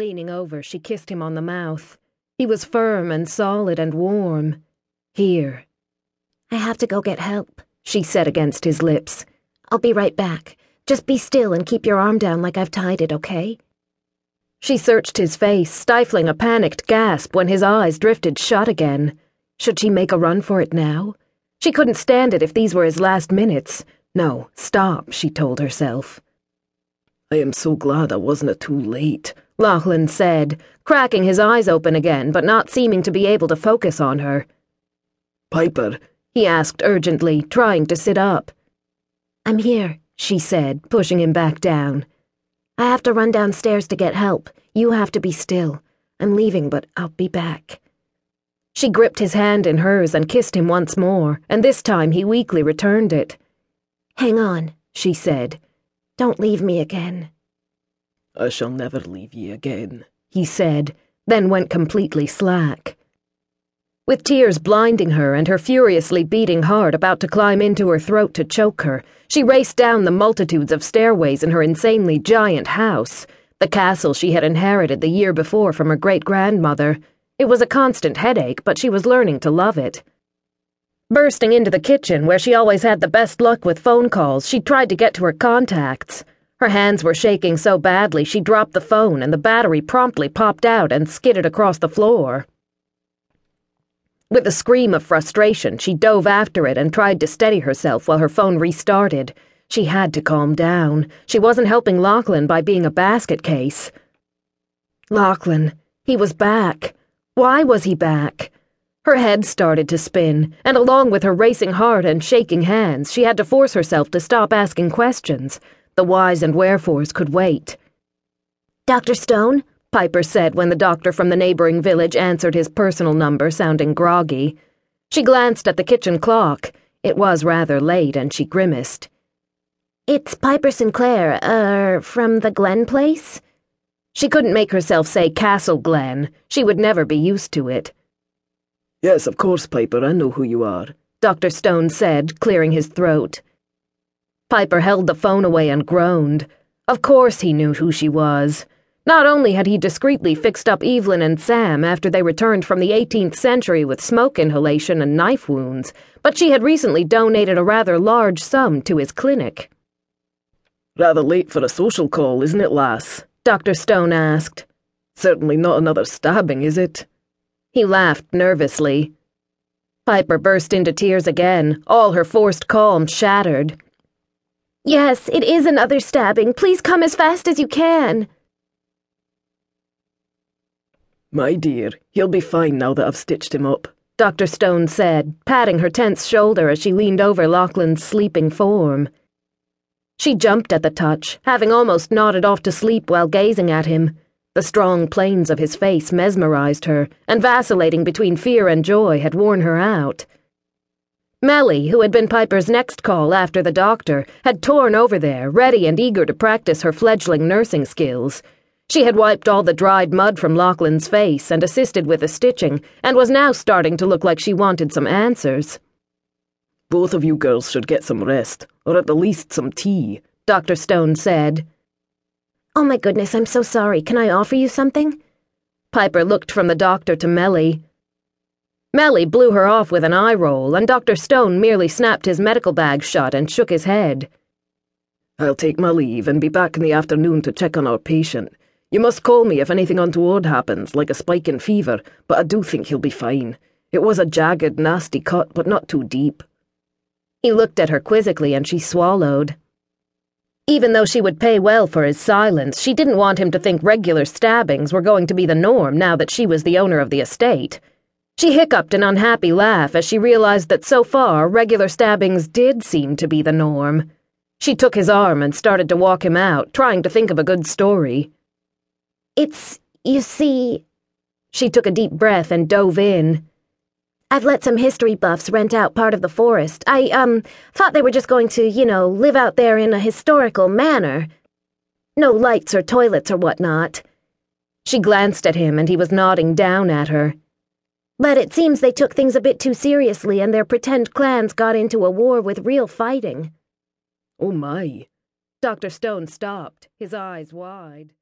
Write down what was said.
Leaning over, she kissed him on the mouth. He was firm and solid and warm. Here. I have to go get help, she said against his lips. I'll be right back. Just be still and keep your arm down like I've tied it, okay? She searched his face, stifling a panicked gasp when his eyes drifted shut again. Should she make a run for it now? She couldn't stand it if these were his last minutes. No, stop, she told herself. I am so glad I wasn't too late, Lachlan said, cracking his eyes open again, but not seeming to be able to focus on her. Piper, he asked urgently, trying to sit up. I'm here, she said, pushing him back down. I have to run downstairs to get help. You have to be still. I'm leaving, but I'll be back. She gripped his hand in hers and kissed him once more, and this time he weakly returned it. Hang on, she said. Don't leave me again. I shall never leave ye again, he said, then went completely slack. With tears blinding her and her furiously beating heart about to climb into her throat to choke her, she raced down the multitudes of stairways in her insanely giant house, the castle she had inherited the year before from her great grandmother. It was a constant headache, but she was learning to love it. Bursting into the kitchen, where she always had the best luck with phone calls, she tried to get to her contacts. Her hands were shaking so badly she dropped the phone and the battery promptly popped out and skidded across the floor. With a scream of frustration, she dove after it and tried to steady herself while her phone restarted. She had to calm down. She wasn't helping Lachlan by being a basket case. Lachlan. He was back. Why was he back? Her head started to spin, and along with her racing heart and shaking hands, she had to force herself to stop asking questions. The whys and wherefores could wait. Dr. Stone? Piper said when the doctor from the neighboring village answered his personal number, sounding groggy. She glanced at the kitchen clock. It was rather late, and she grimaced. It's Piper Sinclair, er, from the Glen place? She couldn't make herself say Castle Glen. She would never be used to it. Yes, of course, Piper, I know who you are, Dr. Stone said, clearing his throat. Piper held the phone away and groaned. Of course he knew who she was. Not only had he discreetly fixed up Evelyn and Sam after they returned from the 18th century with smoke inhalation and knife wounds, but she had recently donated a rather large sum to his clinic. Rather late for a social call, isn't it, lass? Dr. Stone asked. Certainly not another stabbing, is it? He laughed nervously. Piper burst into tears again, all her forced calm shattered. Yes, it is another stabbing. Please come as fast as you can. My dear, he'll be fine now that I've stitched him up, Dr. Stone said, patting her tense shoulder as she leaned over Lachlan's sleeping form. She jumped at the touch, having almost nodded off to sleep while gazing at him. The strong planes of his face mesmerized her, and vacillating between fear and joy had worn her out. Melly, who had been Piper's next call after the doctor, had torn over there, ready and eager to practice her fledgling nursing skills. She had wiped all the dried mud from Lachlan's face and assisted with the stitching, and was now starting to look like she wanted some answers. Both of you girls should get some rest, or at the least some tea, Dr. Stone said. Oh my goodness, I'm so sorry. Can I offer you something? Piper looked from the doctor to Melly. Melly blew her off with an eye roll, and Dr. Stone merely snapped his medical bag shut and shook his head. I'll take my leave and be back in the afternoon to check on our patient. You must call me if anything untoward happens, like a spike in fever, but I do think he'll be fine. It was a jagged, nasty cut, but not too deep. He looked at her quizzically and she swallowed. Even though she would pay well for his silence, she didn't want him to think regular stabbings were going to be the norm now that she was the owner of the estate. She hiccuped an unhappy laugh as she realized that so far regular stabbings did seem to be the norm. She took his arm and started to walk him out, trying to think of a good story. It's, you see. She took a deep breath and dove in. I've let some history buffs rent out part of the forest. I, um, thought they were just going to, you know, live out there in a historical manner. No lights or toilets or whatnot. She glanced at him and he was nodding down at her. But it seems they took things a bit too seriously and their pretend clans got into a war with real fighting. Oh my. Dr. Stone stopped, his eyes wide.